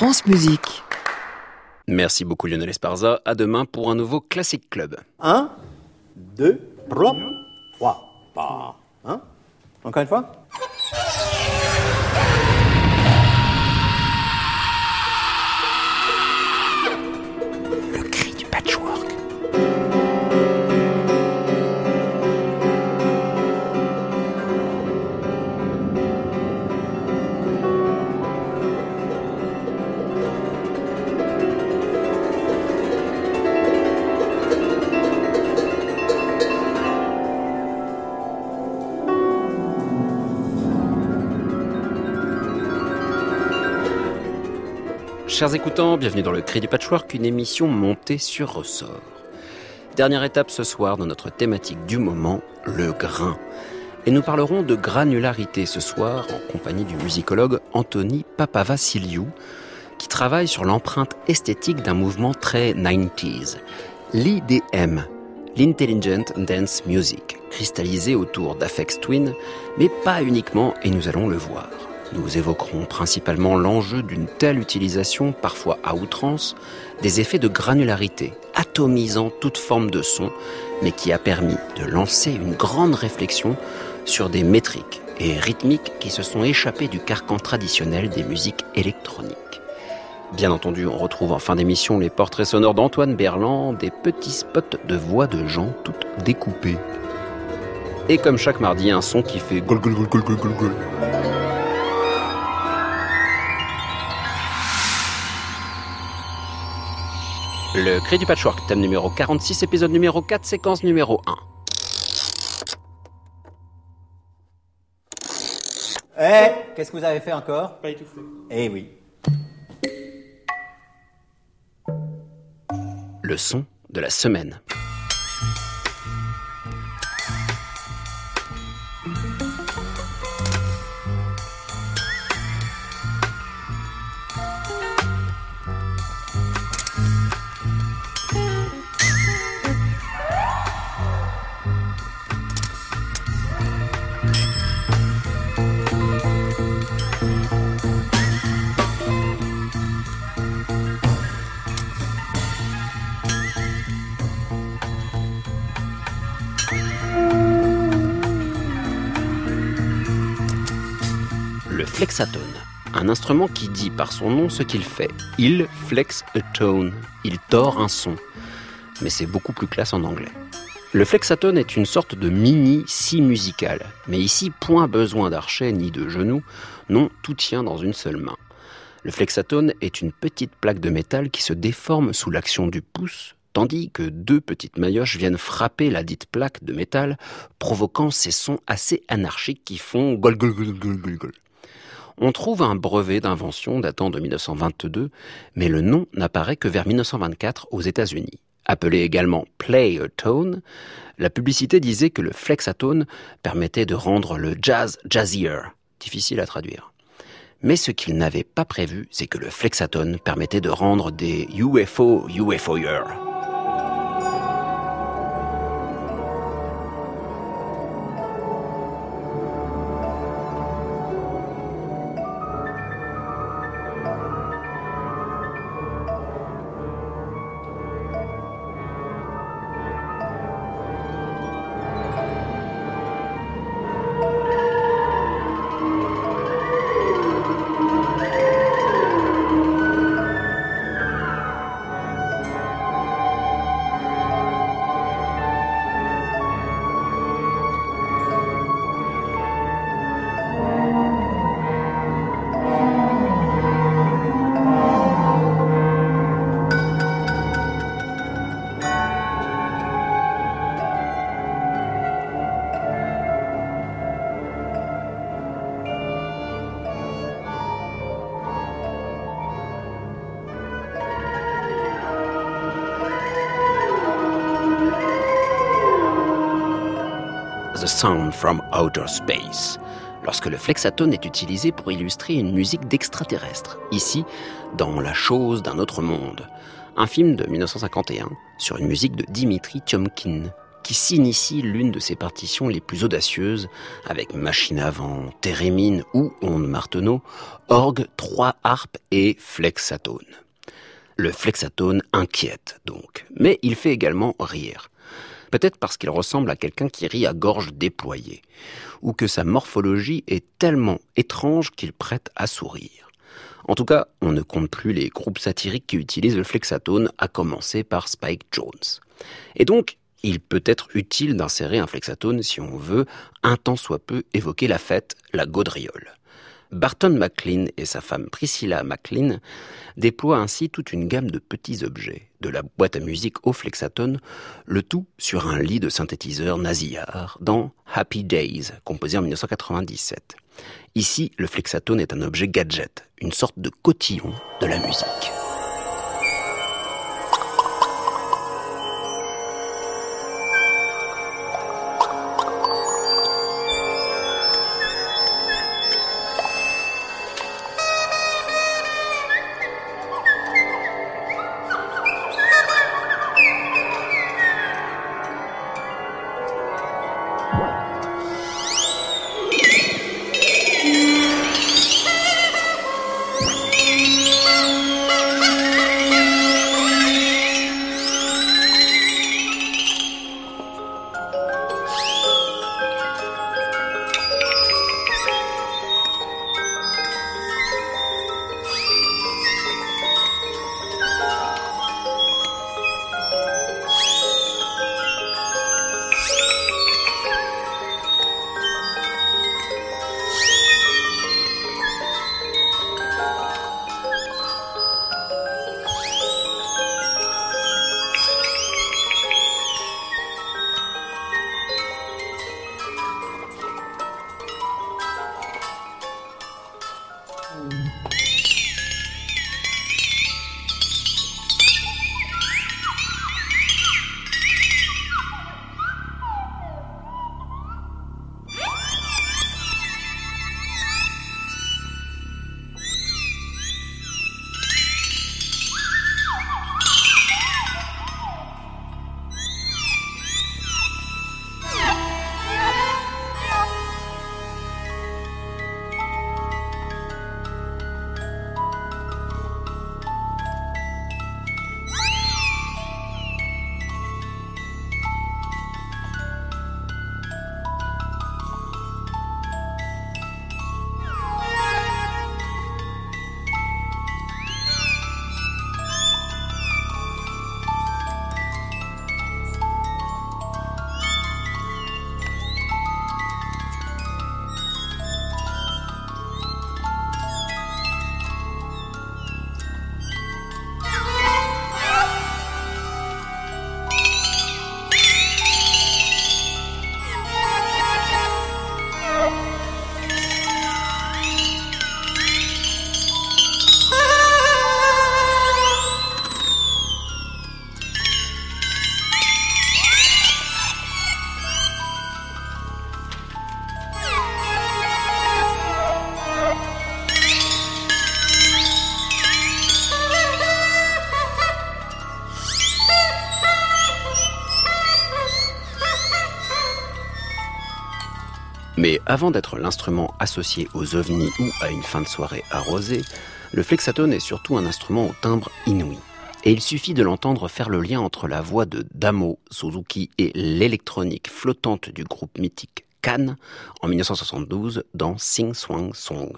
France Musique. Merci beaucoup Lionel Esparza. À demain pour un nouveau Classic Club. 1, 2, 3, 3. Hein? Encore une fois? Chers écoutants, bienvenue dans le Cri du Patchwork, une émission montée sur ressort. Dernière étape ce soir dans notre thématique du moment, le grain. Et nous parlerons de granularité ce soir en compagnie du musicologue Anthony Papavassiliou, qui travaille sur l'empreinte esthétique d'un mouvement très 90s, l'IDM, l'Intelligent Dance Music, cristallisé autour d'Afex Twin, mais pas uniquement, et nous allons le voir. Nous évoquerons principalement l'enjeu d'une telle utilisation, parfois à outrance, des effets de granularité, atomisant toute forme de son, mais qui a permis de lancer une grande réflexion sur des métriques et rythmiques qui se sont échappés du carcan traditionnel des musiques électroniques. Bien entendu, on retrouve en fin d'émission les portraits sonores d'Antoine Berland, des petits spots de voix de gens toutes découpées. Et comme chaque mardi, un son qui fait gol gol gol gol gol gol gol. Le Cri du Patchwork, thème numéro 46, épisode numéro 4, séquence numéro 1. Eh, qu'est-ce que vous avez fait encore? Pas étouffé. Eh oui. Le son de la semaine. Un instrument qui dit par son nom ce qu'il fait. Il flex a tone, il tord un son. Mais c'est beaucoup plus classe en anglais. Le flexatone est une sorte de mini si musical, mais ici point besoin d'archet ni de genoux, non, tout tient dans une seule main. Le flexatone est une petite plaque de métal qui se déforme sous l'action du pouce, tandis que deux petites maillotches viennent frapper la dite plaque de métal, provoquant ces sons assez anarchiques qui font gol gol gol gol gol gol. On trouve un brevet d'invention datant de 1922, mais le nom n'apparaît que vers 1924 aux États-Unis. Appelé également Play a Tone, la publicité disait que le flexatone permettait de rendre le jazz jazzier, difficile à traduire. Mais ce qu'ils n'avaient pas prévu, c'est que le flexatone permettait de rendre des UFO UFOer. Sound from Outer Space, lorsque le flexatone est utilisé pour illustrer une musique d'extraterrestre, ici dans La chose d'un autre monde, un film de 1951 sur une musique de Dimitri Tiomkin, qui signe ici l'une de ses partitions les plus audacieuses, avec machine à vent, thérémine ou onde marteneau, orgue, trois harpes et flexatone. Le flexatone inquiète donc, mais il fait également rire. Peut-être parce qu'il ressemble à quelqu'un qui rit à gorge déployée, ou que sa morphologie est tellement étrange qu'il prête à sourire. En tout cas, on ne compte plus les groupes satiriques qui utilisent le flexatone, à commencer par Spike Jones. Et donc, il peut être utile d'insérer un flexatone si on veut, un tant soit peu, évoquer la fête, la gaudriole. Barton McLean et sa femme Priscilla McLean déploient ainsi toute une gamme de petits objets, de la boîte à musique au flexatone, le tout sur un lit de synthétiseur nasillard dans Happy Days, composé en 1997. Ici, le flexatone est un objet gadget, une sorte de cotillon de la musique. Mais avant d'être l'instrument associé aux ovnis ou à une fin de soirée arrosée, le flexatone est surtout un instrument au timbre inouï. Et il suffit de l'entendre faire le lien entre la voix de Damo Suzuki et l'électronique flottante du groupe mythique Can en 1972 dans Sing Swang Song.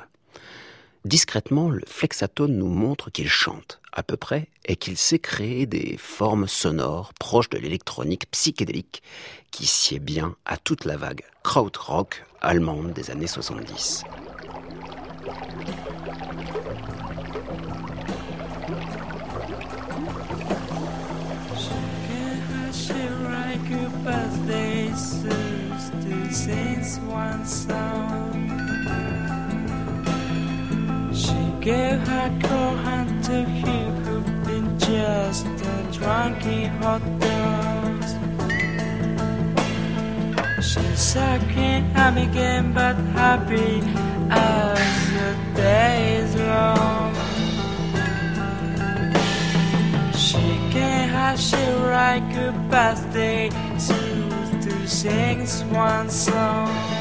Discrètement, le flexatone nous montre qu'il chante, à peu près, et qu'il sait créer des formes sonores proches de l'électronique psychédélique qui sied bien à toute la vague krautrock allemande des années 70. gave her cold hand to him who'd been just a drunky hot dogs. She's sucking up again, but happy as the day is long. She can have she right good birthday to sing one song.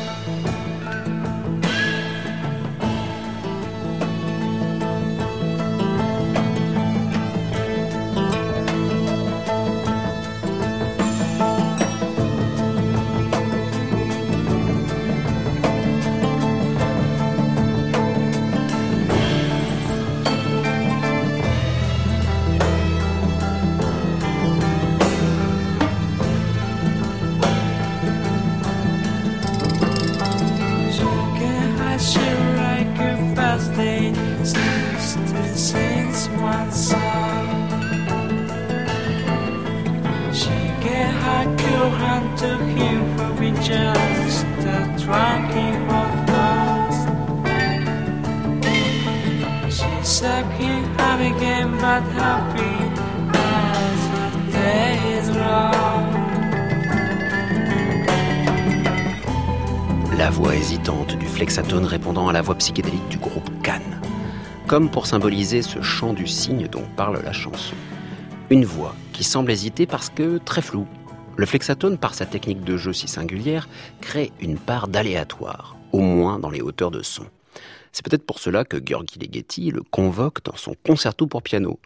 Psychédélique du groupe Cannes. Comme pour symboliser ce chant du cygne dont parle la chanson. Une voix qui semble hésiter parce que très floue. Le flexatone, par sa technique de jeu si singulière, crée une part d'aléatoire, au moins dans les hauteurs de son. C'est peut-être pour cela que Gheorghi Ligeti le convoque dans son concerto pour piano,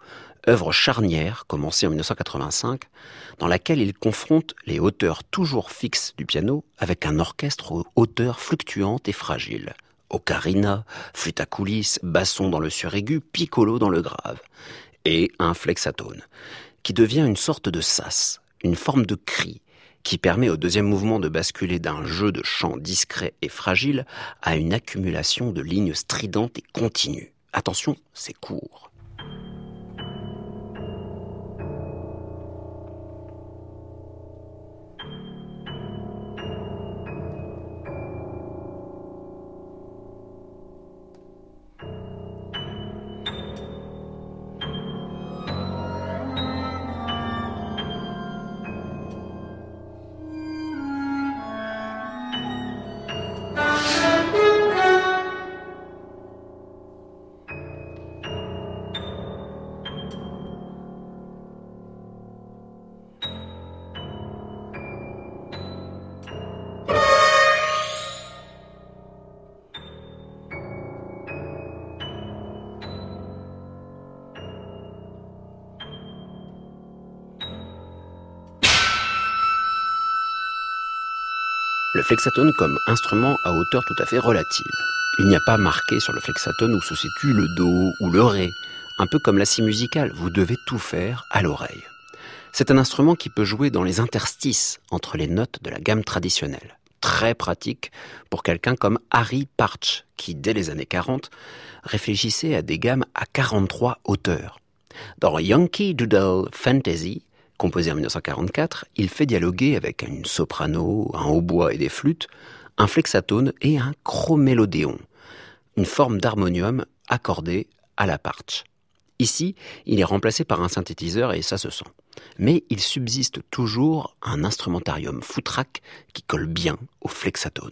œuvre charnière commencée en 1985, dans laquelle il confronte les hauteurs toujours fixes du piano avec un orchestre aux hauteurs fluctuantes et fragiles. Ocarina, flûte à coulisses, basson dans le suraigu, piccolo dans le grave, et un flexatone, qui devient une sorte de sas, une forme de cri, qui permet au deuxième mouvement de basculer d'un jeu de chant discret et fragile à une accumulation de lignes stridentes et continues. Attention, c'est court. Flexatone comme instrument à hauteur tout à fait relative. Il n'y a pas marqué sur le flexatone où se situe le do ou le ré. Un peu comme la scie musicale, vous devez tout faire à l'oreille. C'est un instrument qui peut jouer dans les interstices entre les notes de la gamme traditionnelle. Très pratique pour quelqu'un comme Harry Partch, qui dès les années 40 réfléchissait à des gammes à 43 hauteurs. Dans Yankee Doodle Fantasy, composé en 1944, il fait dialoguer avec une soprano, un hautbois et des flûtes, un flexatone et un chromélodéon, une forme d'harmonium accordée à la parche. Ici, il est remplacé par un synthétiseur et ça se sent. Mais il subsiste toujours un instrumentarium foutraque qui colle bien au flexatone.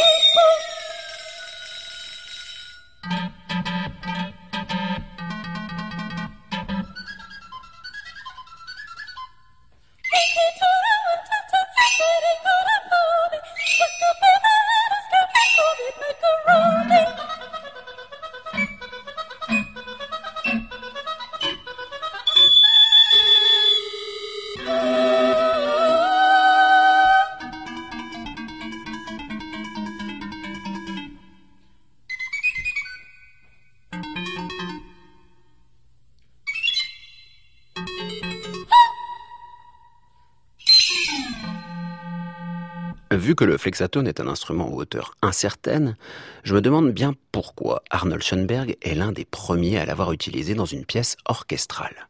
que le flexatone est un instrument aux hauteurs incertaines, je me demande bien pourquoi Arnold Schoenberg est l'un des premiers à l'avoir utilisé dans une pièce orchestrale.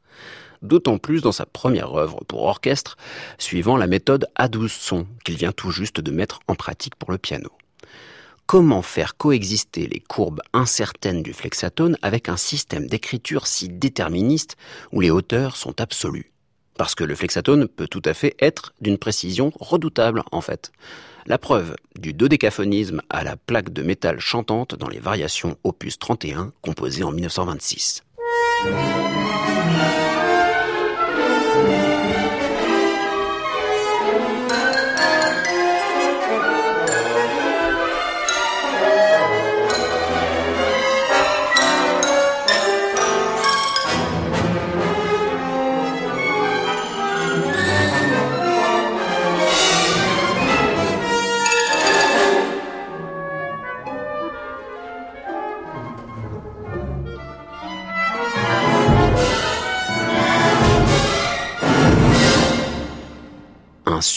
D'autant plus dans sa première œuvre pour orchestre, suivant la méthode à 12 sons qu'il vient tout juste de mettre en pratique pour le piano. Comment faire coexister les courbes incertaines du flexatone avec un système d'écriture si déterministe où les hauteurs sont absolues? Parce que le flexatone peut tout à fait être d'une précision redoutable en fait. La preuve du dodécaphonisme à la plaque de métal chantante dans les variations opus 31 composées en 1926.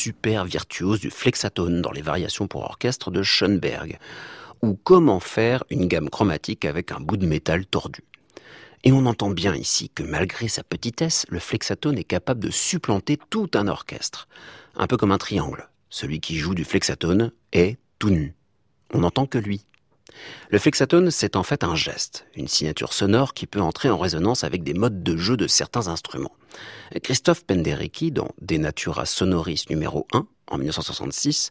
Super virtuose du flexatone dans les variations pour orchestre de Schoenberg, ou comment faire une gamme chromatique avec un bout de métal tordu. Et on entend bien ici que malgré sa petitesse, le flexatone est capable de supplanter tout un orchestre, un peu comme un triangle. Celui qui joue du flexatone est tout nu. On n'entend que lui. Le flexatone, c'est en fait un geste, une signature sonore qui peut entrer en résonance avec des modes de jeu de certains instruments. Christophe Penderecki, dans De Natura Sonoris numéro 1, en 1966,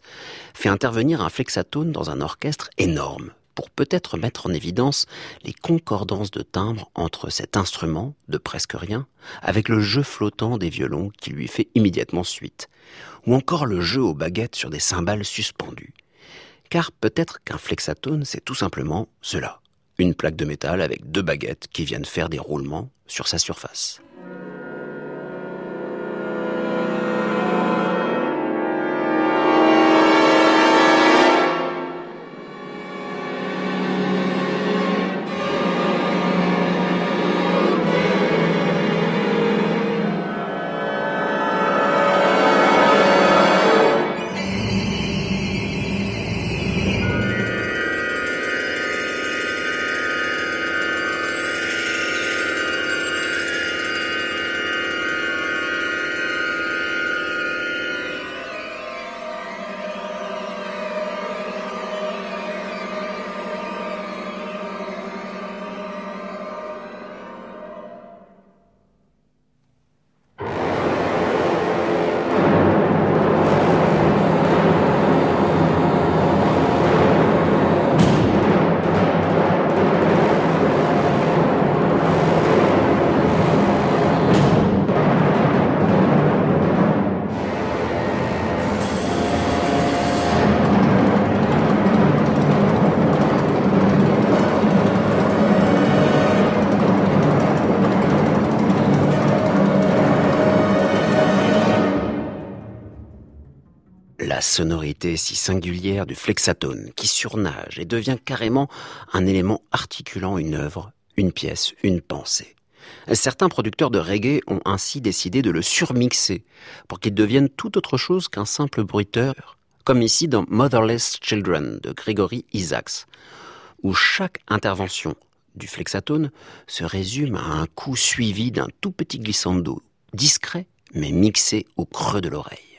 fait intervenir un flexatone dans un orchestre énorme, pour peut-être mettre en évidence les concordances de timbres entre cet instrument, de presque rien, avec le jeu flottant des violons qui lui fait immédiatement suite, ou encore le jeu aux baguettes sur des cymbales suspendues. Car peut-être qu'un flexatone, c'est tout simplement cela. Une plaque de métal avec deux baguettes qui viennent faire des roulements sur sa surface. Sonorité si singulière du flexatone qui surnage et devient carrément un élément articulant une œuvre, une pièce, une pensée. Certains producteurs de reggae ont ainsi décidé de le surmixer pour qu'il devienne tout autre chose qu'un simple bruiteur, comme ici dans Motherless Children de Gregory Isaacs, où chaque intervention du flexatone se résume à un coup suivi d'un tout petit glissando, discret mais mixé au creux de l'oreille.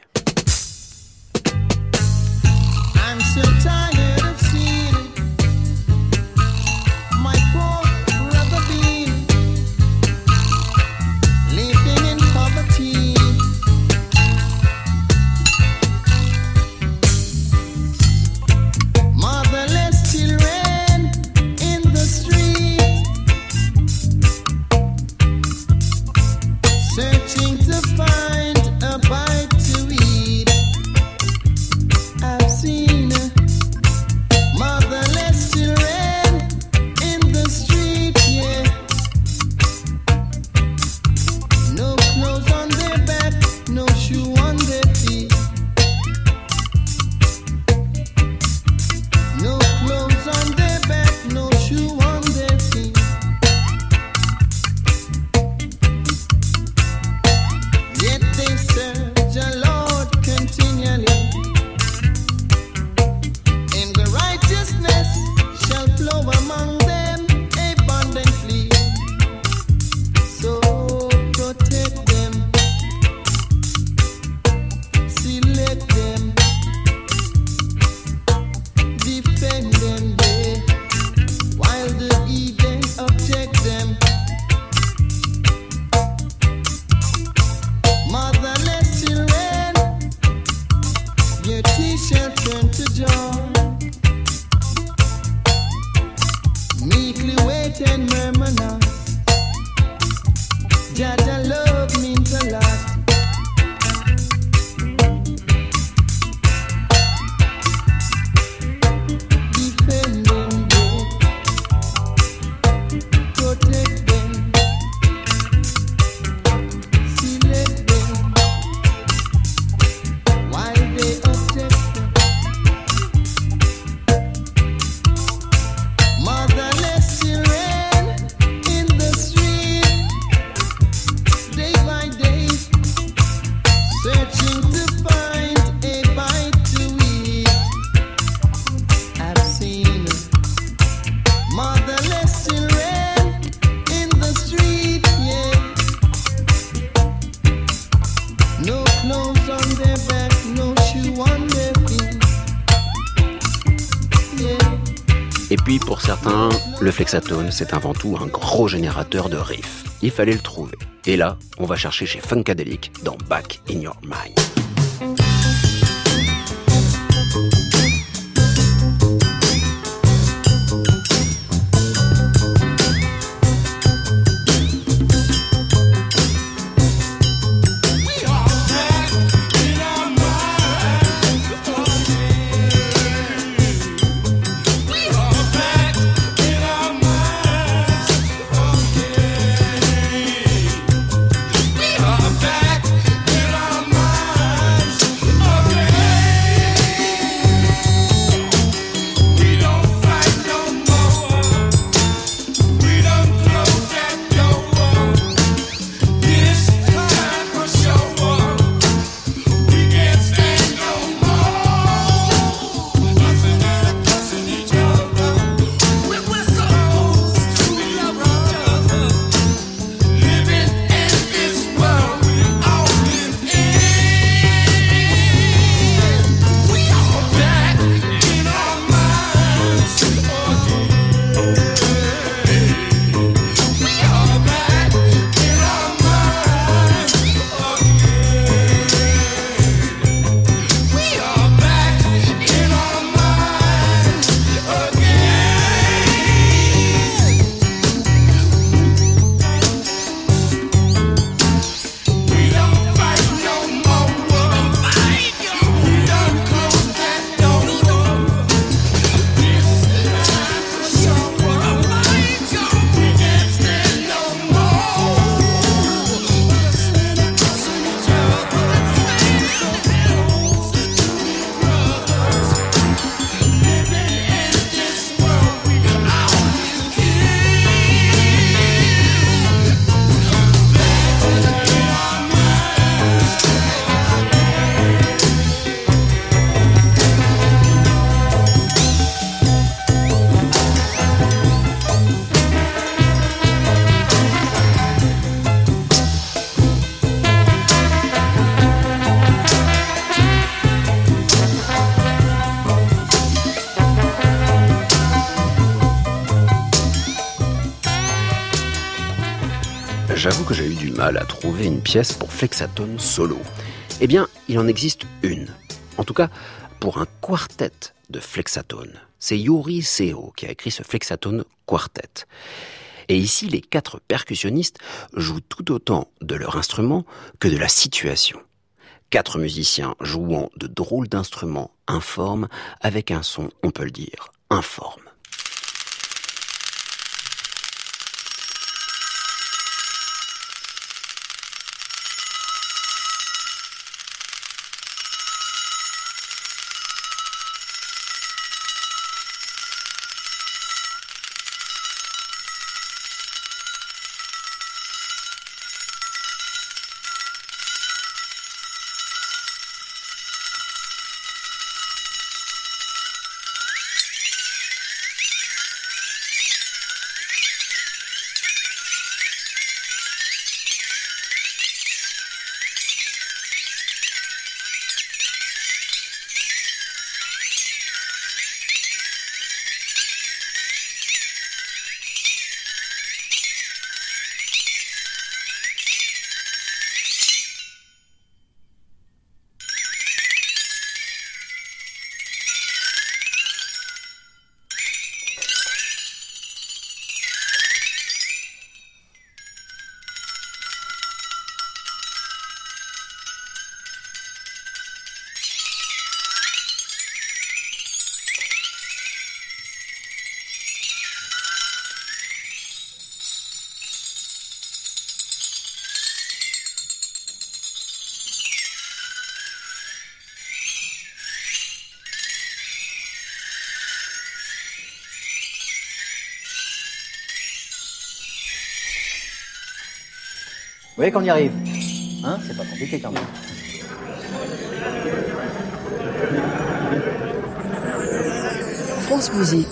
C'est avant tout un gros générateur de riffs. Il fallait le trouver. Et là, on va chercher chez Funkadelic dans Back in Your Mind. Mal à trouver une pièce pour flexatone solo. Eh bien, il en existe une. En tout cas, pour un quartet de flexatone. C'est Yuri Seo qui a écrit ce flexatone quartet. Et ici, les quatre percussionnistes jouent tout autant de leur instrument que de la situation. Quatre musiciens jouant de drôles d'instruments informes avec un son, on peut le dire, informe. Vous voyez qu'on y arrive Hein C'est pas compliqué quand même. France Musique.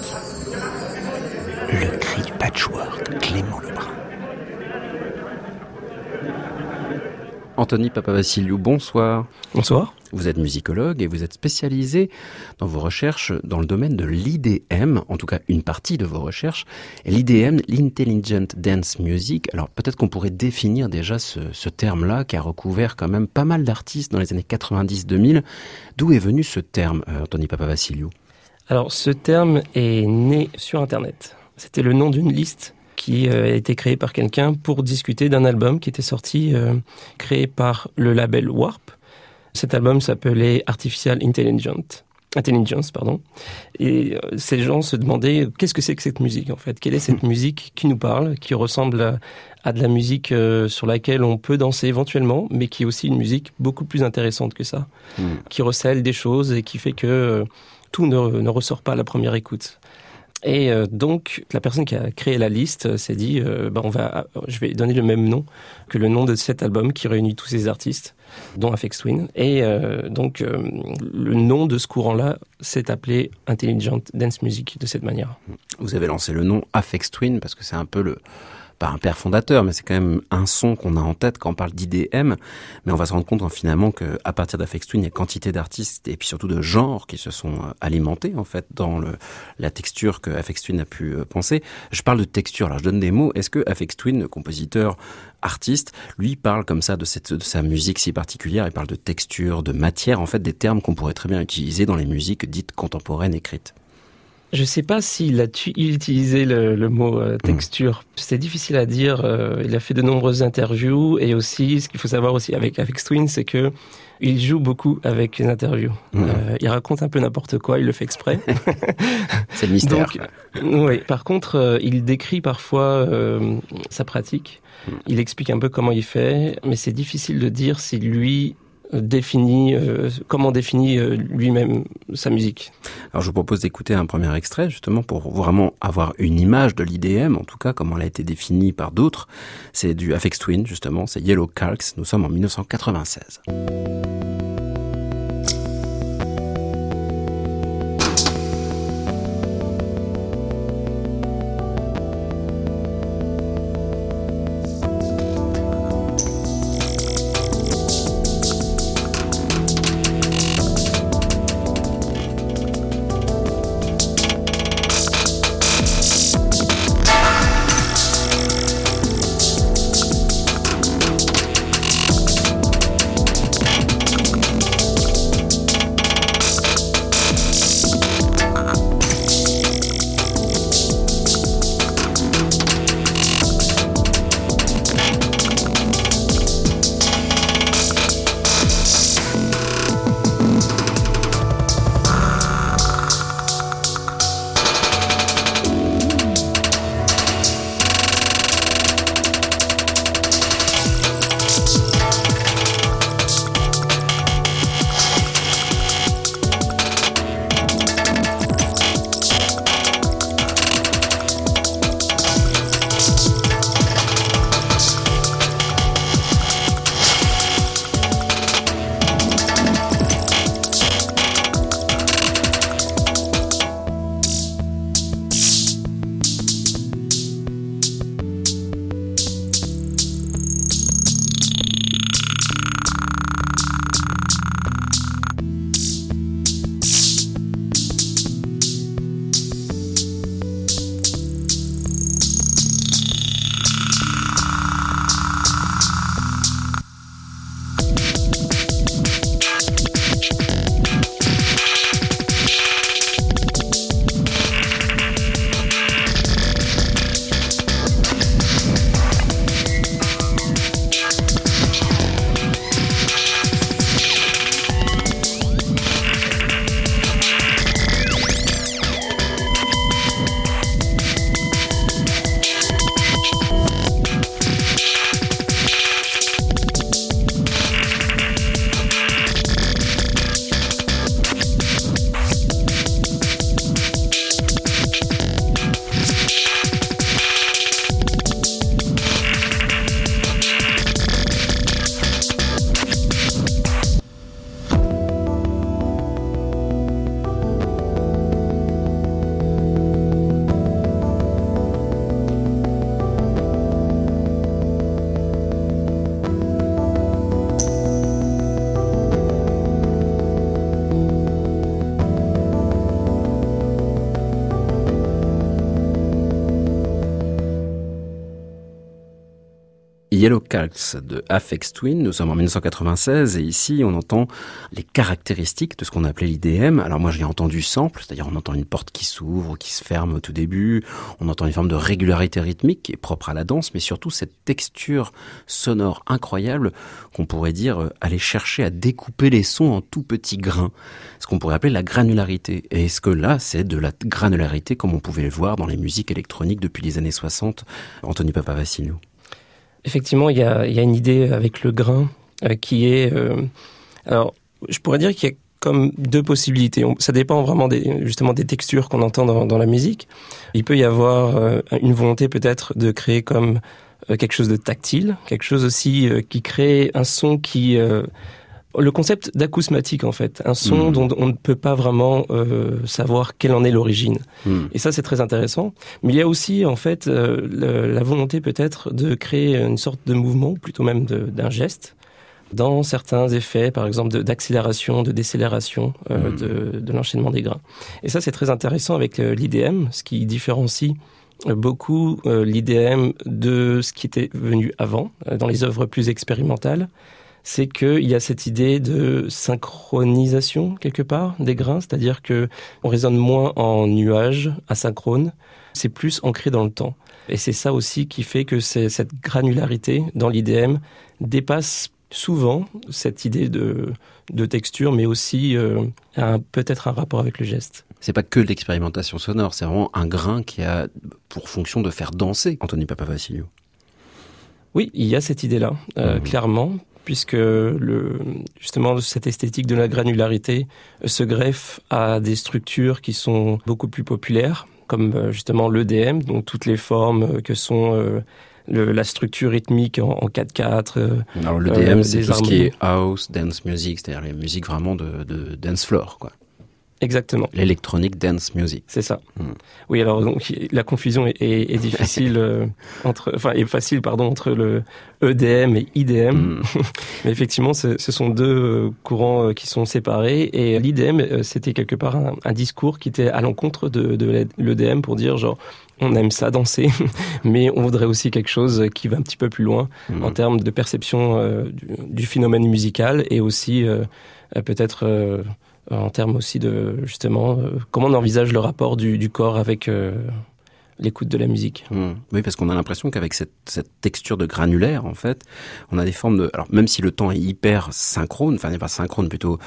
Le cri du patchwork, Clément Lebrun. Anthony Papavassiliou, bonsoir. Bonsoir. Vous êtes musicologue et vous êtes spécialisé dans vos recherches dans le domaine de l'IDM, en tout cas une partie de vos recherches. L'IDM, l'Intelligent Dance Music. Alors peut-être qu'on pourrait définir déjà ce, terme-là qui a recouvert quand même pas mal d'artistes dans les années 90-2000. D'où est venu ce terme, euh, Anthony Papavassiliou Alors ce terme est né sur Internet. C'était le nom d'une liste qui euh, a été créée par quelqu'un pour discuter d'un album qui était sorti, euh, créé par le label Warp. Cet album s'appelait Artificial Intelligence. Intelligence, pardon. Et euh, ces gens se demandaient qu'est-ce que c'est que cette musique en fait? Quelle est cette musique qui nous parle, qui ressemble à, à de la musique euh, sur laquelle on peut danser éventuellement, mais qui est aussi une musique beaucoup plus intéressante que ça, Mm. qui recèle des choses et qui fait que euh, tout ne, ne ressort pas à la première écoute. Et euh, donc, la personne qui a créé la liste euh, s'est dit, euh, bah, on va, je vais donner le même nom que le nom de cet album qui réunit tous ces artistes, dont Afex Twin. Et euh, donc, euh, le nom de ce courant-là s'est appelé Intelligent Dance Music de cette manière. Vous avez lancé le nom Afex Twin parce que c'est un peu le pas un père fondateur, mais c'est quand même un son qu'on a en tête quand on parle d'IDM. Mais on va se rendre compte hein, finalement que à partir d'Afex Twin, il y a quantité d'artistes et puis surtout de genres qui se sont euh, alimentés en fait dans le, la texture que Afex Twin a pu euh, penser. Je parle de texture, alors je donne des mots. Est-ce que Afex Twin, compositeur, artiste, lui parle comme ça de, cette, de sa musique si particulière? Il parle de texture, de matière, en fait des termes qu'on pourrait très bien utiliser dans les musiques dites contemporaines écrites. Je sais pas s'il a utilisé le, le mot euh, texture. C'est difficile à dire. euh, il a fait de nombreuses interviews et aussi, ce qu'il faut savoir aussi avec avec Twin, c'est que il joue beaucoup avec les interviews. Mhm. Euh, il raconte un peu n'importe quoi. Il le fait exprès. C'est le mystère. Donc, oui. Par contre, euh, il décrit parfois euh, sa pratique. Il explique un peu comment il fait, mais c'est difficile de dire si lui euh, définit euh, comment définit euh, lui-même sa musique. Alors je vous propose d'écouter un premier extrait justement pour vraiment avoir une image de l'IDM, en tout cas comment elle a été définie par d'autres. C'est du Afex Twin justement, c'est Yellow Calcs, nous sommes en 1996. Yellow Calcs de Afex Twin. Nous sommes en 1996 et ici on entend les caractéristiques de ce qu'on appelait l'IDM. Alors moi j'ai entendu sample, c'est-à-dire on entend une porte qui s'ouvre, qui se ferme au tout début, on entend une forme de régularité rythmique qui est propre à la danse, mais surtout cette texture sonore incroyable qu'on pourrait dire euh, aller chercher à découper les sons en tout petits grains, ce qu'on pourrait appeler la granularité. Et est-ce que là c'est de la granularité comme on pouvait le voir dans les musiques électroniques depuis les années 60, Anthony Papavassiliou Effectivement, il y a, y a une idée avec le grain euh, qui est... euh, alors, je pourrais dire qu'il y a comme deux possibilités. Ça dépend vraiment des, justement des textures qu'on entend dans, dans la musique. Il peut y avoir euh, une volonté peut-être de créer comme euh, quelque chose de tactile, quelque chose aussi euh, qui crée un son qui... le concept d'acousmatique en fait, un son Mhm. dont on ne peut pas vraiment euh, savoir quelle en est l'origine. Hmm. Et ça, c'est très intéressant. Mais il y a aussi, en fait, euh, le- la volonté peut-être de créer une sorte de mouvement, ou plutôt même d'un geste, dans certains effets, par exemple d'accélération, de, décélération euh, Mhm. de, de l'enchaînement des grains. Et ça, c'est très intéressant avec euh, l'IDM, ce qui différencie euh, beaucoup euh, l'IDM de ce qui était venu avant, dans les œuvres plus expérimentales. C'est qu'il y a cette idée de synchronisation quelque part des grains, c'est-à-dire que on résonne moins en nuages asynchrone, c'est plus ancré dans le temps. Et c'est ça aussi qui fait que cette granularité dans l'IDM dépasse souvent cette idée de, de texture, mais aussi euh, peut-être un rapport avec le geste. C'est pas que de l'expérimentation sonore, c'est vraiment un grain qui a pour fonction de faire danser Anthony Papavassiliou. Oui, il y a cette idée-là, euh, Mhm. clairement, puisque le, justement cette esthétique de la granularité se greffe à des structures qui sont beaucoup plus populaires, comme euh, justement l'EDM, donc toutes les formes que sont euh, le- la structure rythmique en, en 4-4. euh, Alors le Euh, DM, c'est tout ce qui est house, dance music, c'est-à-dire les musiques vraiment de, de dance floor, quoi. Exactement. L'électronique dance music. C'est ça. Mhm. Oui, alors donc la confusion est, est- est difficile euh, entre, enfin, est facile pardon entre le EDM et IDM. Hmm. Mais effectivement, ce, sont deux euh, courants euh, qui sont séparés. Et l'IDM, c'était quelque part un, un discours qui était à l'encontre de, de l'EDM pour dire genre, on aime ça danser, mais on voudrait aussi quelque chose qui va un petit peu plus loin Hmm. en termes de perception euh, du, du phénomène musical et aussi euh, peut-être en termes aussi de justement euh, comment on envisage le rapport du, du corps avec euh, l'écoute de la musique. Hmm. Oui, parce qu'on a l'impression qu'avec cette, cette texture de granulaire, en fait, on a des formes de. Alors, même si le temps est hyper synchrone, enfin, n'est pas synchrone, plutôt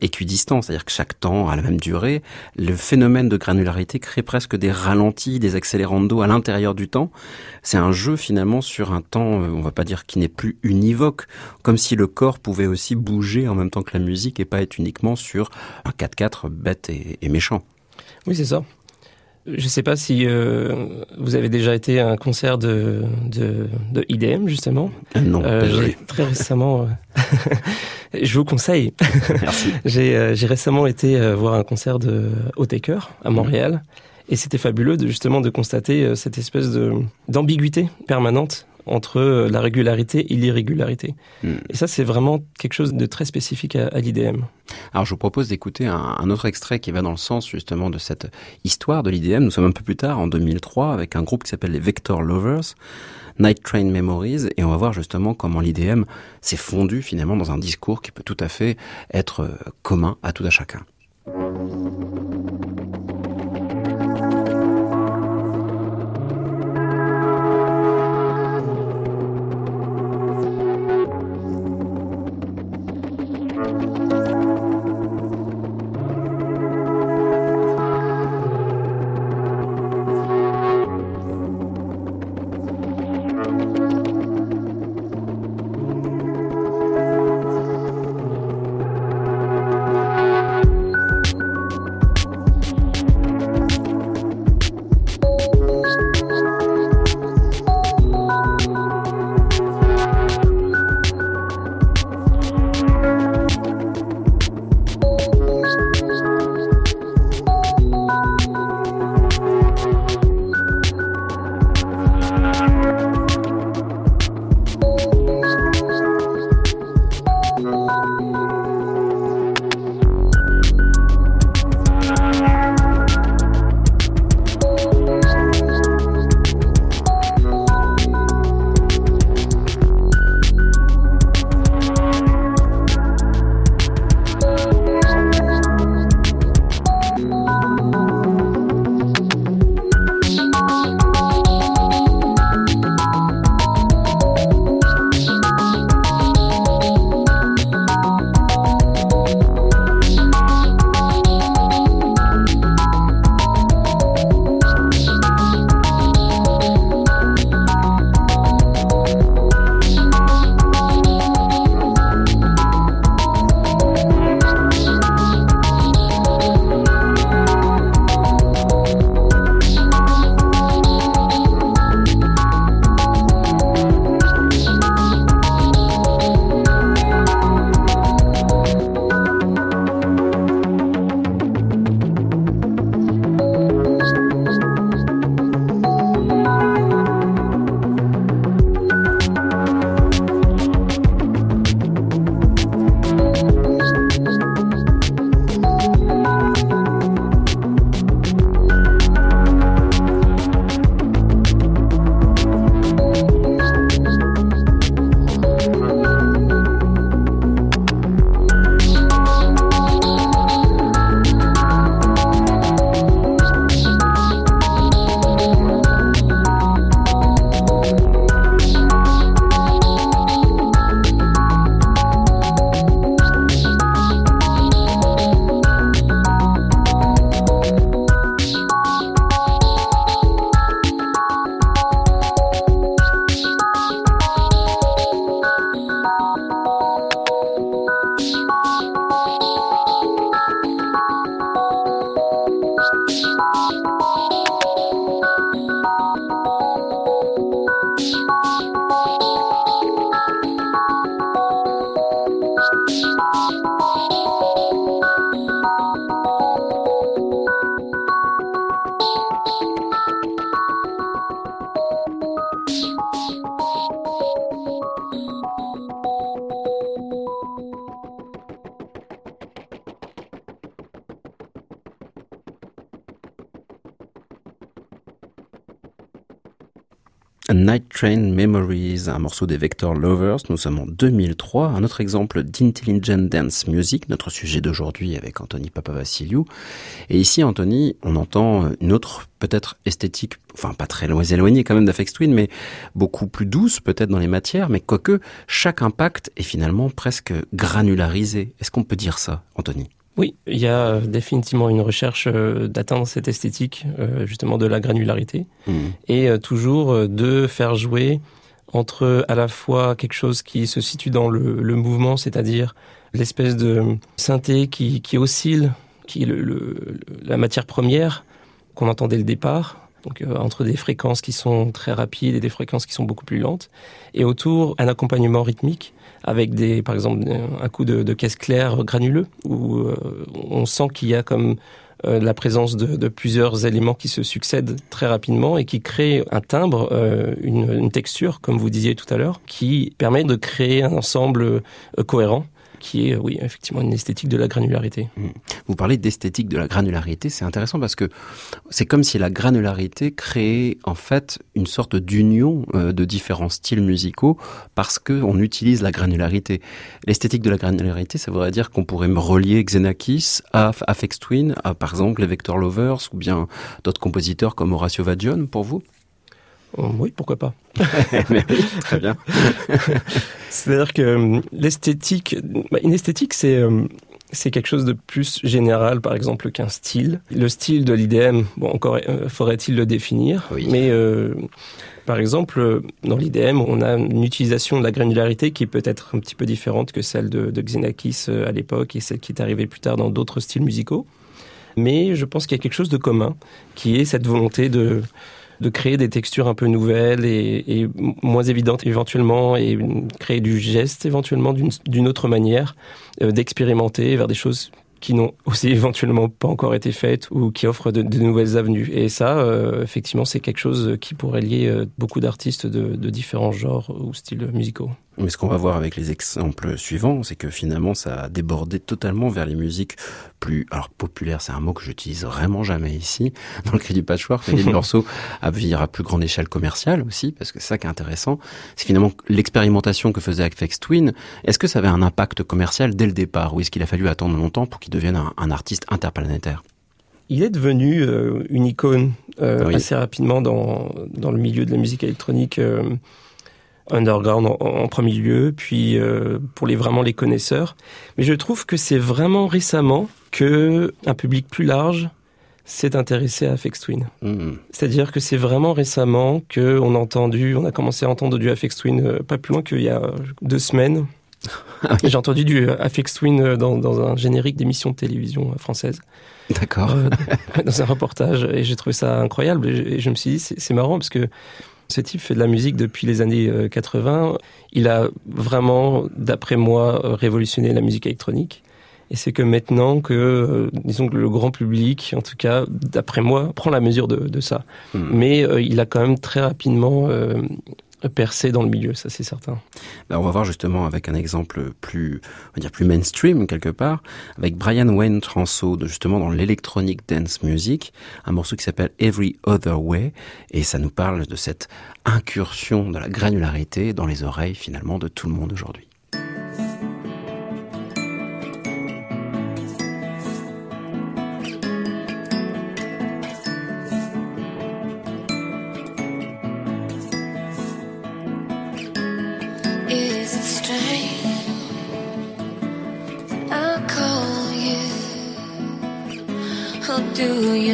équidistant, c'est-à-dire que chaque temps a la même durée, le phénomène de granularité crée presque des ralentis, des accélérando à l'intérieur du temps. C'est un jeu finalement sur un temps, euh, on va pas dire qui n'est plus univoque, comme si le corps pouvait aussi bouger en même temps que la musique et pas être uniquement sur un 4-4 bête et, et méchant. Oui, c'est ça. Je sais pas si euh, vous avez déjà été à un concert de, de, de IDM, justement. Non, Euh, désolé. j'ai très récemment, euh, je vous conseille, Merci. j'ai euh, j'ai récemment été euh, voir un concert de Otaker à Montréal. Et c'était fabuleux de justement de constater euh, cette espèce de d'ambiguïté permanente entre la régularité et l'irrégularité. Hmm. Et ça, c'est vraiment quelque chose de très spécifique à, à l'IDM. Alors je vous propose d'écouter un, un autre extrait qui va dans le sens justement de cette histoire de l'IDM. Nous sommes un peu plus tard, en 2003, avec un groupe qui s'appelle les Vector Lovers, Night Train Memories, et on va voir justement comment l'IDM s'est fondu finalement dans un discours qui peut tout à fait être euh, commun à tout à chacun. Train Memories, un morceau des Vector Lovers. Nous sommes en 2003. Un autre exemple d'Intelligent Dance Music, notre sujet d'aujourd'hui avec Anthony Papavassiliou. Et ici, Anthony, on entend une autre peut-être esthétique, enfin pas très loin éloignée quand même d'Afex Twin, mais beaucoup plus douce peut-être dans les matières, mais quoique chaque impact est finalement presque granularisé. Est-ce qu'on peut dire ça, Anthony? Oui, il y a définitivement une recherche euh, d'atteindre cette esthétique, euh, justement de la granularité, Mhm. et euh, toujours euh, de faire jouer entre à la fois quelque chose qui se situe dans le, le mouvement, c'est-à-dire l'espèce de synthé qui, qui oscille, qui est le- le- la matière première qu'on entend dès le départ, donc euh, entre des fréquences qui sont très rapides et des fréquences qui sont beaucoup plus lentes, et autour un accompagnement rythmique avec des, par exemple, un coup de, de caisse claire granuleux où euh, on sent qu'il y a comme euh, la présence de, de plusieurs éléments qui se succèdent très rapidement et qui créent un timbre, euh, une, une texture, comme vous disiez tout à l'heure, qui permet de créer un ensemble euh, cohérent qui est, oui, effectivement, une esthétique de la granularité. Vous parlez d'esthétique de la granularité, c'est intéressant parce que c'est comme si la granularité créait en fait une sorte d'union euh, de différents styles musicaux parce que on utilise la granularité. L'esthétique de la granularité, ça voudrait dire qu'on pourrait me relier Xenakis à Afex Twin, à par exemple les Vector Lovers ou bien d'autres compositeurs comme Horacio Vadion pour vous? Oh, oui, pourquoi pas. Très bien. C'est-à-dire que euh, l'esthétique, bah, une esthétique, c'est euh, c'est quelque chose de plus général, par exemple, qu'un style. Le style de l'IDM, bon, encore euh, faudrait-il le définir, Oui. mais euh, par exemple, dans l'IDM, on a une utilisation de la granularité qui peut être un petit peu différente que celle de, de Xenakis à l'époque et celle qui est arrivée plus tard dans d'autres styles musicaux. Mais je pense qu'il y a quelque chose de commun, qui est cette volonté de de créer des textures un peu nouvelles et, moins évidentes éventuellement et créer du geste éventuellement d'une autre manière, euh, d'expérimenter vers des choses qui n'ont aussi éventuellement pas encore été faites ou qui offrent de, nouvelles avenues. Et ça, euh, effectivement, c'est quelque chose qui pourrait lier euh, beaucoup d'artistes de différents genres ou styles musicaux. Mais ce qu'on va voir avec les exemples suivants, c'est que finalement, ça a débordé totalement vers les musiques plus, alors populaires, c'est un mot que j'utilise vraiment jamais ici, dans le cri du patchwork, mais les morceaux à venir à plus grande échelle commerciale aussi, parce que c'est ça qui est intéressant. C'est finalement l'expérimentation que faisait Afex Twin. Est-ce que ça avait un impact commercial dès le départ, ou est-ce qu'il a fallu attendre longtemps pour qu'il devienne un, un artiste interplanétaire? Il est devenu euh, une icône euh, Oui. assez rapidement dans, dans le milieu de la musique électronique euh, underground en, en premier lieu, puis euh, pour les vraiment les connaisseurs. Mais je trouve que c'est vraiment récemment que un public plus large s'est intéressé à Afex Twin. Hmm. C'est-à-dire que c'est vraiment récemment que on a entendu, on a commencé à entendre du Afex Twin euh, pas plus loin qu'il y a deux semaines. Ah. J'ai entendu du Afex Twin euh, dans, dans un générique d'émission de télévision euh, française. D'accord. Euh, dans un reportage et j'ai trouvé ça incroyable et je, et je me suis dit c'est c'est marrant parce que ce type fait de la musique depuis les années euh, 80 il a vraiment d'après moi euh, révolutionné la musique électronique. Et c'est que maintenant que euh, disons que le grand public en tout cas d'après moi prend la mesure de, de ça. Hmm. mais euh, il a quand même très rapidement euh, percé dans le milieu ça c'est certain Ben, on va voir justement avec un exemple plus, on va dire plus mainstream quelque part, avec Brian Wayne Transo, justement dans l'électronic dance music, un morceau qui s'appelle Every Other Way, et ça nous parle de cette incursion de la granularité dans les oreilles finalement de tout le monde aujourd'hui.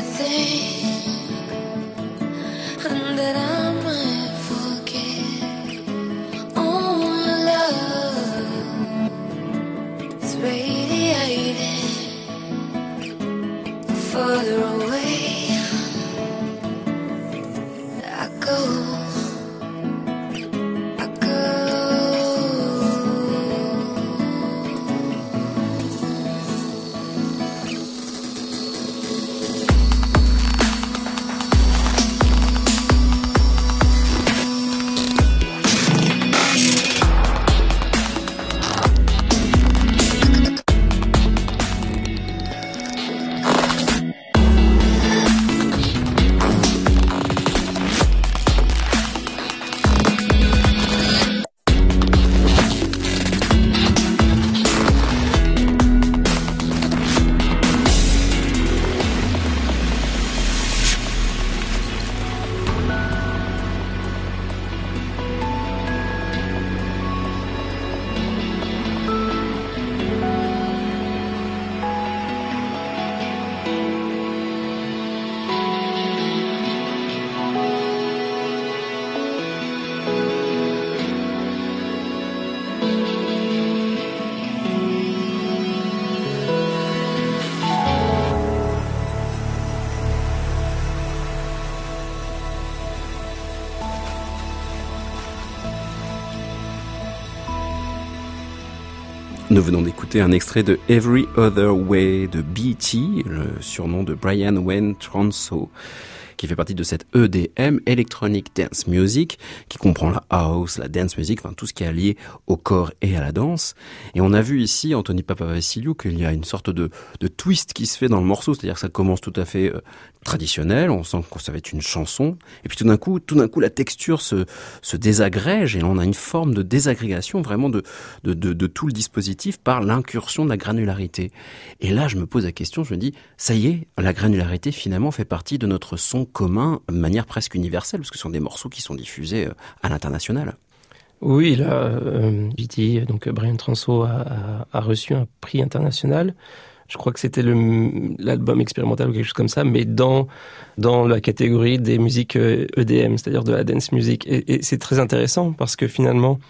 You think that I might forget? Oh, your love is radiating further away. I go. Nous venons d'écouter un extrait de Every Other Way de BT, le surnom de Brian Wayne Tronso qui fait partie de cette EDM, Electronic Dance Music, qui comprend la house, la dance music, enfin tout ce qui est lié au corps et à la danse. Et on a vu ici, Anthony Papavassiliou, qu'il y a une sorte de, de twist qui se fait dans le morceau, c'est-à-dire que ça commence tout à fait euh, traditionnel, on sent que ça va être une chanson, et puis tout d'un coup, tout d'un coup, la texture se, se désagrège, et on a une forme de désagrégation vraiment de, de, de, de tout le dispositif par l'incursion de la granularité. Et là, je me pose la question, je me dis, ça y est, la granularité finalement fait partie de notre son commun de manière presque universelle, parce que ce sont des morceaux qui sont diffusés euh, à l'international. Oui, là, euh, donc euh, Brian Transo a, a- reçu un prix international. Je crois que c'était l'album expérimental ou quelque chose comme ça, mais dans dans la catégorie des musiques euh, EDM, c'est-à-dire de la dance music. Et, c'est très intéressant parce que finalement,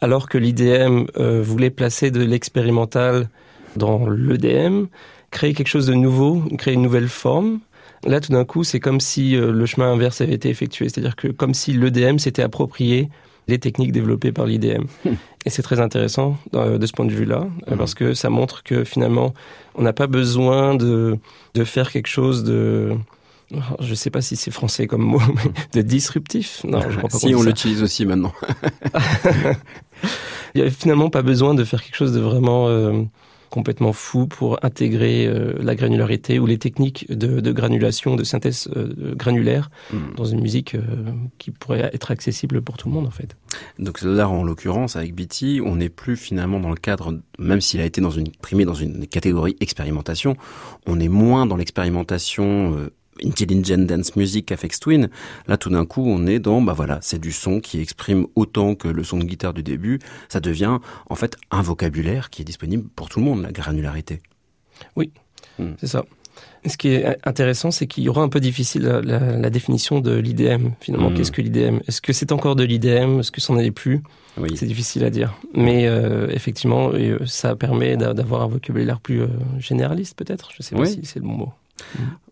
alors que l'IDM voulait placer de l'expérimental dans l'EDM, créer quelque chose de nouveau, créer une nouvelle forme. Là, tout d'un coup, c'est comme si euh, le chemin inverse avait été effectué, c'est-à-dire que comme si l'EDM s'était approprié les techniques développées par l'IDM. Et c'est très intéressant euh, de ce point de vue-là, euh, Mhm. parce que ça montre que finalement, on n'a pas besoin de, de faire quelque chose de... Je sais pas si c'est français comme mot, mais de disruptif. Non, je crois pas si on l'utilise aussi maintenant. Il n'y a finalement pas besoin de faire quelque chose de vraiment euh, complètement fou pour intégrer euh, la granularité ou les techniques de, de granulation, de synthèse euh, granulaire Hmm. dans une musique euh, qui pourrait être accessible pour tout le monde en fait. Donc là, en l'occurrence, avec BT, on n'est plus finalement dans le cadre, même s'il a été dans une, primé dans une catégorie expérimentation, on est moins dans l'expérimentation Intelligent Dance Music Afex Twin. Là, tout d'un coup, on est dans, bah voilà, c'est du son qui exprime autant que le son de guitare du début. Ça devient, en fait, un vocabulaire qui est disponible pour tout le monde, la granularité. C'est ça. Ce qui est intéressant, c'est qu'il y aura un peu difficile la, la- la définition de l'IDM. Finalement, Mhm. qu'est-ce que l'IDM Est-ce que c'est encore de l'IDM Est-ce que c'en est plus? Oui. C'est difficile à dire. Mais euh, effectivement, euh, ça permet d'a- d'avoir un vocabulaire plus euh, généraliste, peut-être? Je sais pas Oui. si c'est le bon mot.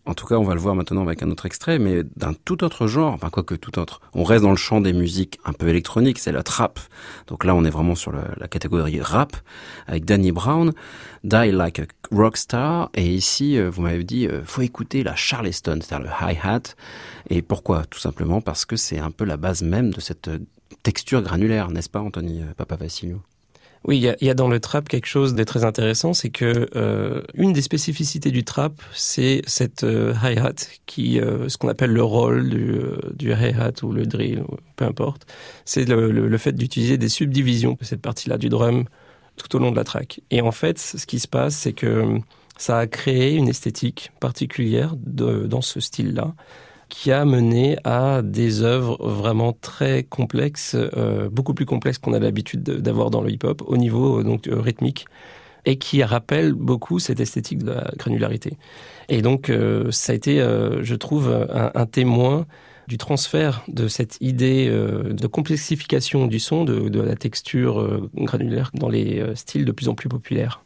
En tout cas, on va le voir maintenant avec un autre extrait, mais d'un tout autre genre, enfin quoi que tout autre. On reste dans le champ des musiques un peu électroniques, c'est la trap. Donc là, on est vraiment sur la, catégorie rap, avec Danny Brown, Die Like a Rockstar, et ici, euh, vous m'avez dit, euh, faut écouter la Charleston, c'est-à-dire le hi-hat. Et pourquoi? Tout simplement parce que c'est un peu la base même de cette euh, texture granulaire, n'est-ce pas, Anthony Papa Vassilio? Oui, il y a, dans le trap quelque chose de très intéressant, c'est que euh, une des spécificités du trap, c'est cette euh, hi-hat euh, ce qu'on appelle le rôle du, hi-hat ou le drill, peu importe. C'est le, fait d'utiliser des subdivisions de cette partie-là du drum tout au long de la track. Et en fait, ce qui se passe, c'est que ça a créé une esthétique particulière dans ce style-là qui a mené à des œuvres vraiment très complexes, euh, beaucoup plus complexes qu'on a l'habitude de- d'avoir dans le hip-hop au niveau euh, donc euh, rythmique et qui rappelle beaucoup cette esthétique de la granularité. Et donc euh, ça a été, euh, je trouve, un, témoin du transfert de cette idée euh, de complexification du son, de, de la texture granulaire dans les styles de plus en plus populaires.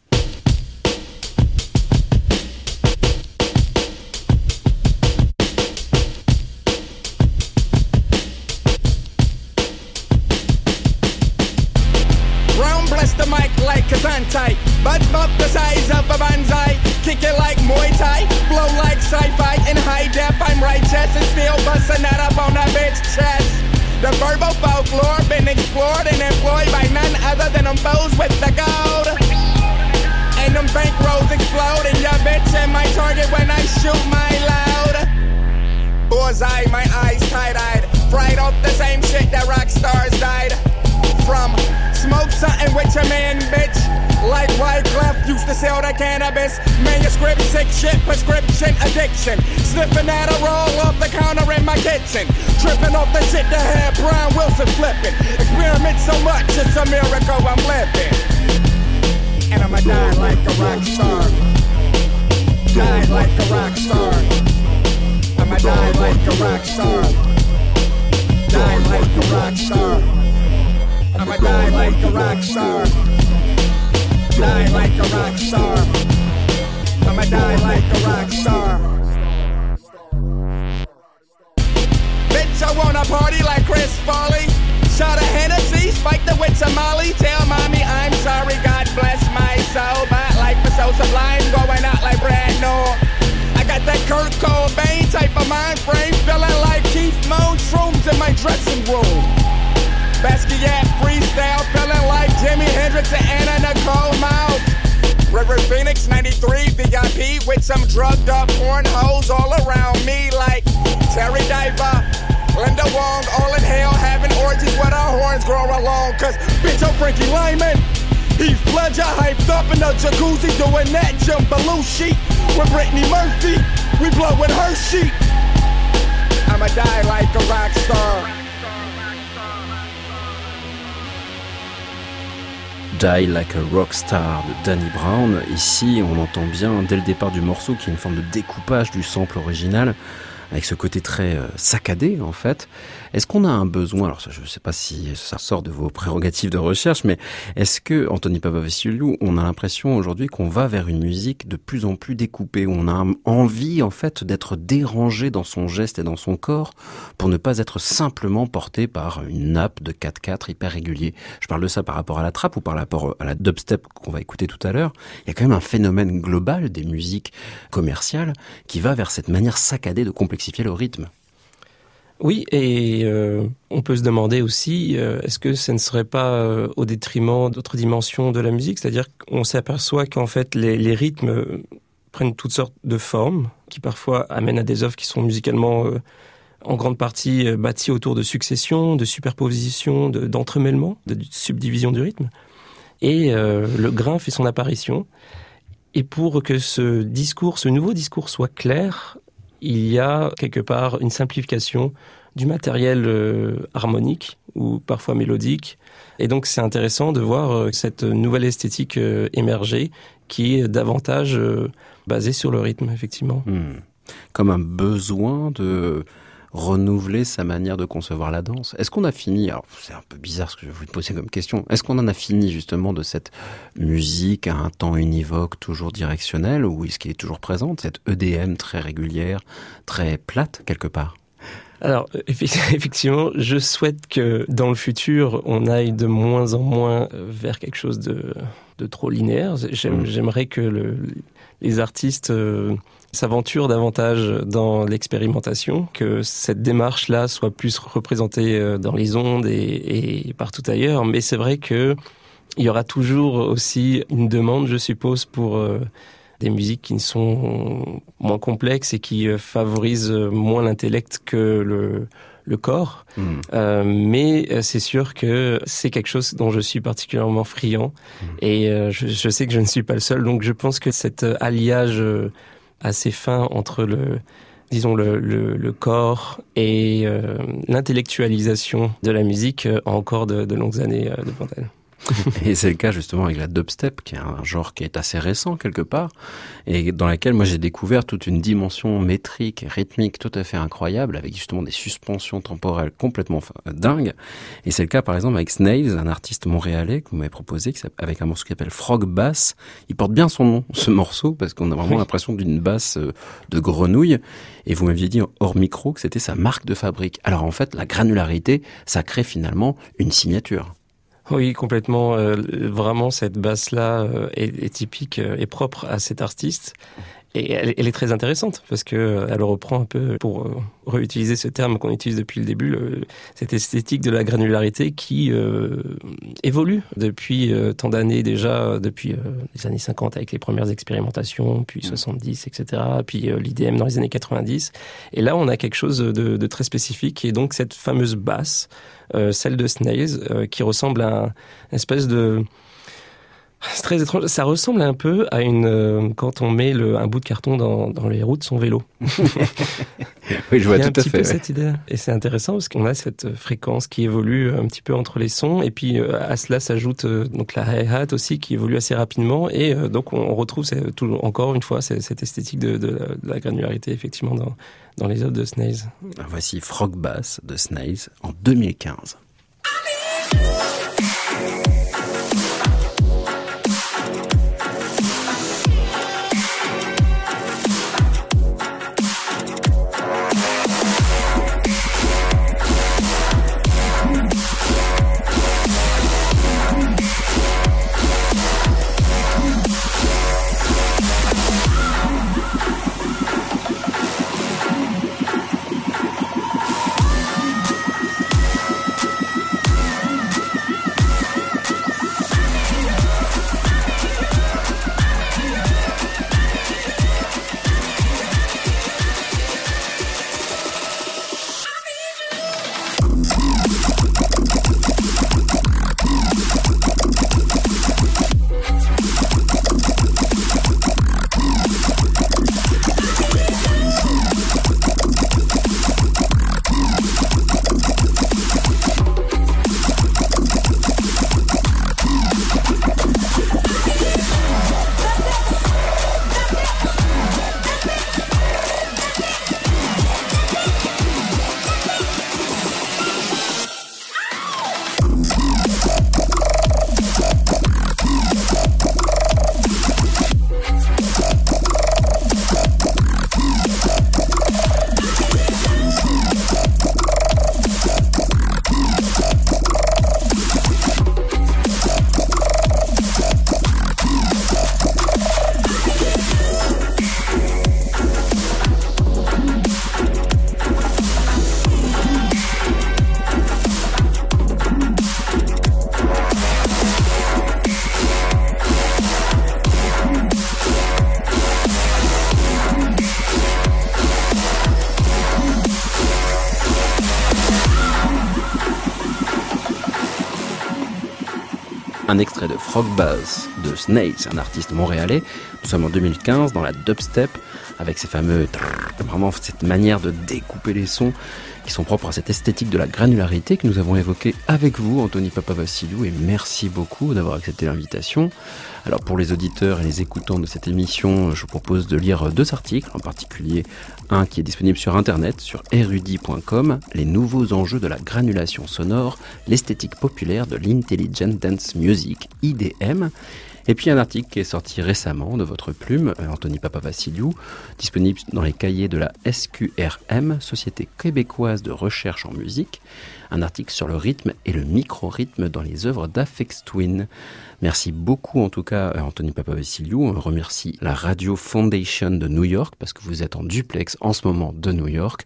The verbal folklore been explored and employed by none other than them foes with the gold. And them bankrolls explode and your bitch and my target when I shoot my loud. Bullseye, my eyes tight-eyed. Fried off the same shit that rock stars died from. Smoke something with your man, bitch. Like Wyclef used to sell the cannabis. Manuscript, sick shit, prescription, addiction. Sniffing at a roll off the counter in my kitchen. Tripping off the shit that had Brian Wilson flipping. Experiment so much, it's a miracle I'm living. And I'ma die like a rock star. Die like a rock star. I'ma die like a rock star. Die like a rock star. I'ma die like a rock star. Die like a rock star. I'ma die like a rock star. Bitch, I wanna party like Chris Farley. Shot a Hennessy, spike the witch of Molly. Tell mommy I'm sorry, God bless my soul. My life is so sublime, going out like Brad No. I got that Kurt Cobain type of mind frame, feeling like Keith Moon shrooms in my dressing room. Basquiat freestyle, feeling like Jimi Hendrix and Anna Nicole Mouse. River Phoenix 93 VIP with some drugged up porn hoes all around me like Terry Diver, Linda Wong, all in hell having orgies with our horns grow along. Cause bitch, I'm Frankie Lyman. Heath Ledger hyped up in the jacuzzi doing that Jim Belushi with Brittany Murphy. We blowing her sheet. I'ma die like a rock star. Die Like a Rockstar de Danny Brown. Ici, on entend bien dès le départ du morceau qu'il y a une forme de découpage du sample original avec ce côté très euh, saccadé en fait. Est-ce qu'on a un besoin, alors je ne sais pas si ça sort de vos prérogatives de recherche, mais est-ce que, Anthony Papavassiliou, on a l'impression aujourd'hui qu'on va vers une musique de plus en plus découpée, où on a envie en fait d'être dérangé dans son geste et dans son corps pour ne pas être simplement porté par une nappe de 4-4 hyper régulier? Je parle de ça par rapport à la trappe ou par rapport à la dubstep qu'on va écouter tout à l'heure. Il y a quand même un phénomène global des musiques commerciales qui va vers cette manière saccadée de complexifier le rythme. Oui, et euh, on peut se demander aussi, euh, est-ce que ce ne serait pas euh, au détriment d'autres dimensions de la musique? C'est-à-dire qu'on s'aperçoit qu'en fait les, rythmes prennent toutes sortes de formes, qui parfois amènent à des œuvres qui sont musicalement en grande partie bâties autour de successions, de superpositions, d'entremêlements, de, de, subdivision du rythme. Et le grain fait son apparition. Et pour que ce discours, ce nouveau discours soit clair, il y a quelque part une simplification du matériel euh, harmonique ou parfois mélodique. Et donc c'est intéressant de voir euh, cette nouvelle esthétique euh, émerger qui est davantage basée sur le rythme, effectivement. Hmm. Comme un besoin de renouveler sa manière de concevoir la danse. Est-ce qu'on a fini, alors c'est un peu bizarre ce que je vais vous poser comme question, est-ce qu'on en a fini justement de cette musique à un temps univoque, toujours directionnelle, ou est-ce qu'elle est toujours présente, cette EDM très régulière, très plate quelque part? Alors, effectivement, je souhaite que dans le futur, on aille de moins en moins vers quelque chose de, de trop linéaire. J'aimerais que le, les artistes s'aventurent davantage dans l'expérimentation, que cette démarche-là soit plus représentée euh, dans les ondes et, et partout ailleurs. Mais c'est vrai que il y aura toujours aussi une demande, je suppose, pour euh, des musiques qui sont moins complexes et qui euh, favorisent moins l'intellect que le, le corps. Hmm. Euh, mais c'est sûr que c'est quelque chose dont je suis particulièrement friand mm. et euh, je, je, sais que je ne suis pas le seul. Donc je pense que cet alliage assez fin entre le disons le, le, le corps et euh, l'intellectualisation de la musique a encore de, de longues années devant elle. Et c'est le cas justement avec la dubstep, qui est un genre qui est assez récent quelque part, et dans laquelle moi j'ai découvert toute une dimension métrique, rythmique tout à fait incroyable, avec justement des suspensions temporelles complètement dingues. Et c'est le cas par exemple avec Snails, un artiste montréalais que vous m'avez proposé, avec un morceau qui s'appelle Frog Bass. Il porte bien son nom, ce morceau, parce qu'on a vraiment l'impression d'une basse euh, de grenouille. Et vous m'aviez dit hors micro que c'était sa marque de fabrique. Alors en fait, la granularité, ça crée finalement une signature. Oui, complètement. Euh, vraiment, cette basse-là euh, est, est, typique euh, et propre à cet artiste. Et elle, elle, est très intéressante parce que euh, elle reprend un peu, pour euh, réutiliser ce terme qu'on utilise depuis le début, le, cette esthétique de la granularité qui euh, évolue depuis euh, tant d'années déjà, depuis euh, les années 50 avec les premières expérimentations, puis 70, etc., puis l'IDM dans les années 90. Et là, on a quelque chose de, de très spécifique et donc cette fameuse basse, celle de Snails, qui ressemble à une espèce de c'est très étrange. Ça ressemble un peu à une euh, quand on met le, un bout de carton dans, dans les roues de son vélo. oui, je vois tout à fait. Peu cette idée. Et c'est intéressant parce qu'on a cette fréquence qui évolue un petit peu entre les sons, et puis euh, à cela s'ajoute euh, donc la hi-hat aussi qui évolue assez rapidement, et euh, donc on retrouve encore une fois cette esthétique de, de, la, de la granularité effectivement dans, dans les œuvres de Snails. Voici Frog Bass de Snails en 2015. Un extrait de Frog Buzz de Snails, un artiste montréalais. Nous sommes en 2015 dans la dubstep avec ces fameux vraiment cette manière de découper les sons qui sont propres à cette esthétique de la granularité que nous avons évoquée avec vous, Anthony Papavassiliou, et merci beaucoup d'avoir accepté l'invitation. Alors pour les auditeurs et les écoutants de cette émission, je vous propose de lire deux articles, en particulier un qui est disponible sur internet, sur erudit.com, les nouveaux enjeux de la granulation sonore, l'esthétique populaire de l'Intelligent Dance Music, IDM, et puis un article qui est sorti récemment de votre plume, euh, Anthony Papavassiliou, disponible dans les cahiers de la SQRM, Société québécoise de recherche en musique, un article sur le rythme et le micro-rythme dans les œuvres d'Afex Twin. Merci beaucoup en tout cas euh, Anthony Papavassiliou. On remercie la Radio Foundation de New York parce que vous êtes en duplex en ce moment de New York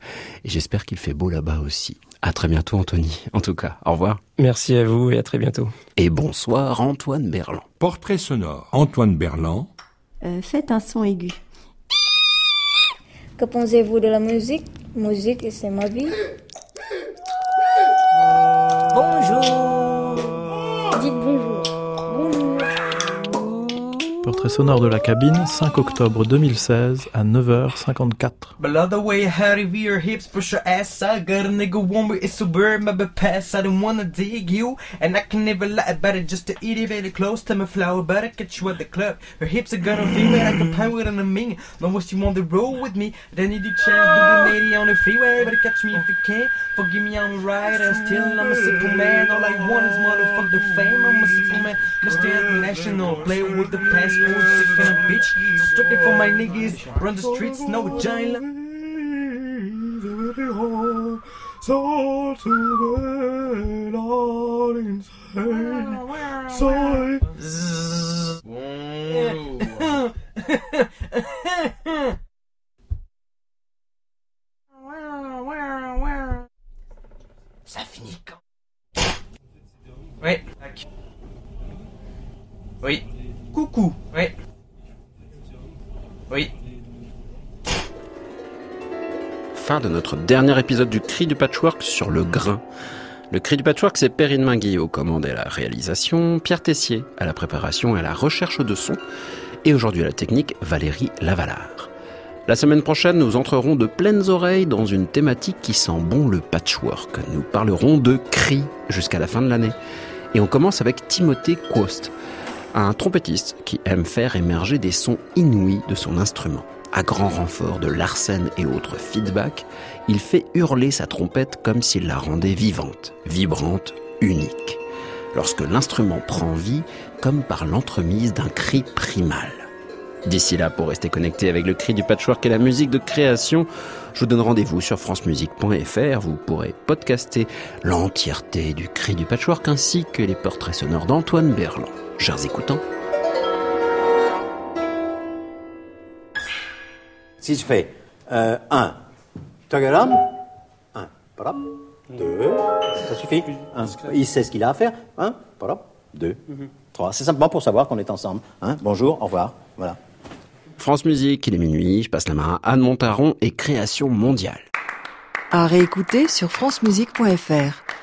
et j'espère qu'il fait beau là-bas aussi. À très bientôt Anthony. En tout cas, au revoir. Merci à vous et à très bientôt. Et bonsoir Antoine Berland. Portrait sonore. Antoine Berland. Euh, faites un son aigu. Que pensez-vous de la musique? Musique, c'est ma vie. Bonjour. Dites. Bonjour. Portrait sonore de la cabine, 5 octobre 2016 à 9h54. Below the way, how to veer your hips, push your ass. I got a nigga with it's a bird, my pass. I don't wanna dig you, and I can never lie about it. Just to eat it very close to my flower, but I catch you at the club. Her hips are gonna feel it, I can pine with an aming. Know what you want to roll with me, then you do chance doing 80 on the freeway, but catch me if you can. Forgive me, I'm a rider, still I'm a simple man. All I want is motherfuck the fame. I'm a simple man, Mr. International, play with the passport, sick bitch. So for my niggas, run the streets, no giant. Ça finit quand? Tac. Oui. Coucou. Oui. Oui. Fin de notre dernier épisode du Cri du Patchwork sur le grain. Le Cri du Patchwork, c'est Perrine Minguy aux commandes et à la réalisation, Pierre Tessier à la préparation et à la recherche de son, et aujourd'hui à la technique, Valérie Lavalard. La semaine prochaine, nous entrerons de pleines oreilles dans une thématique qui sent bon le patchwork. Nous parlerons de cris jusqu'à la fin de l'année. Et on commence avec Timothée Quost, un trompettiste qui aime faire émerger des sons inouïs de son instrument. À grand renfort de Larsen et autres feedbacks, il fait hurler sa trompette comme s'il la rendait vivante, vibrante, unique. Lorsque l'instrument prend vie, comme par l'entremise d'un cri primal. D'ici là, pour rester connecté avec le cri du patchwork et la musique de création, je vous donne rendez-vous sur francemusique.fr. Vous pourrez podcaster l'entièreté du cri du patchwork ainsi que les portraits sonores d'Antoine Berland. Chers écoutants, Si je fais 1, tagaram, 1, parap, 2, ça suffit. Un, il sait ce qu'il a à faire. 1, parap, 2, 3. C'est simplement pour savoir qu'on est ensemble. Hein. Bonjour, au revoir. Voilà. France Musique, il est minuit, je passe la main à Anne Montaron et Création mondiale. À réécouter sur francemusique.fr.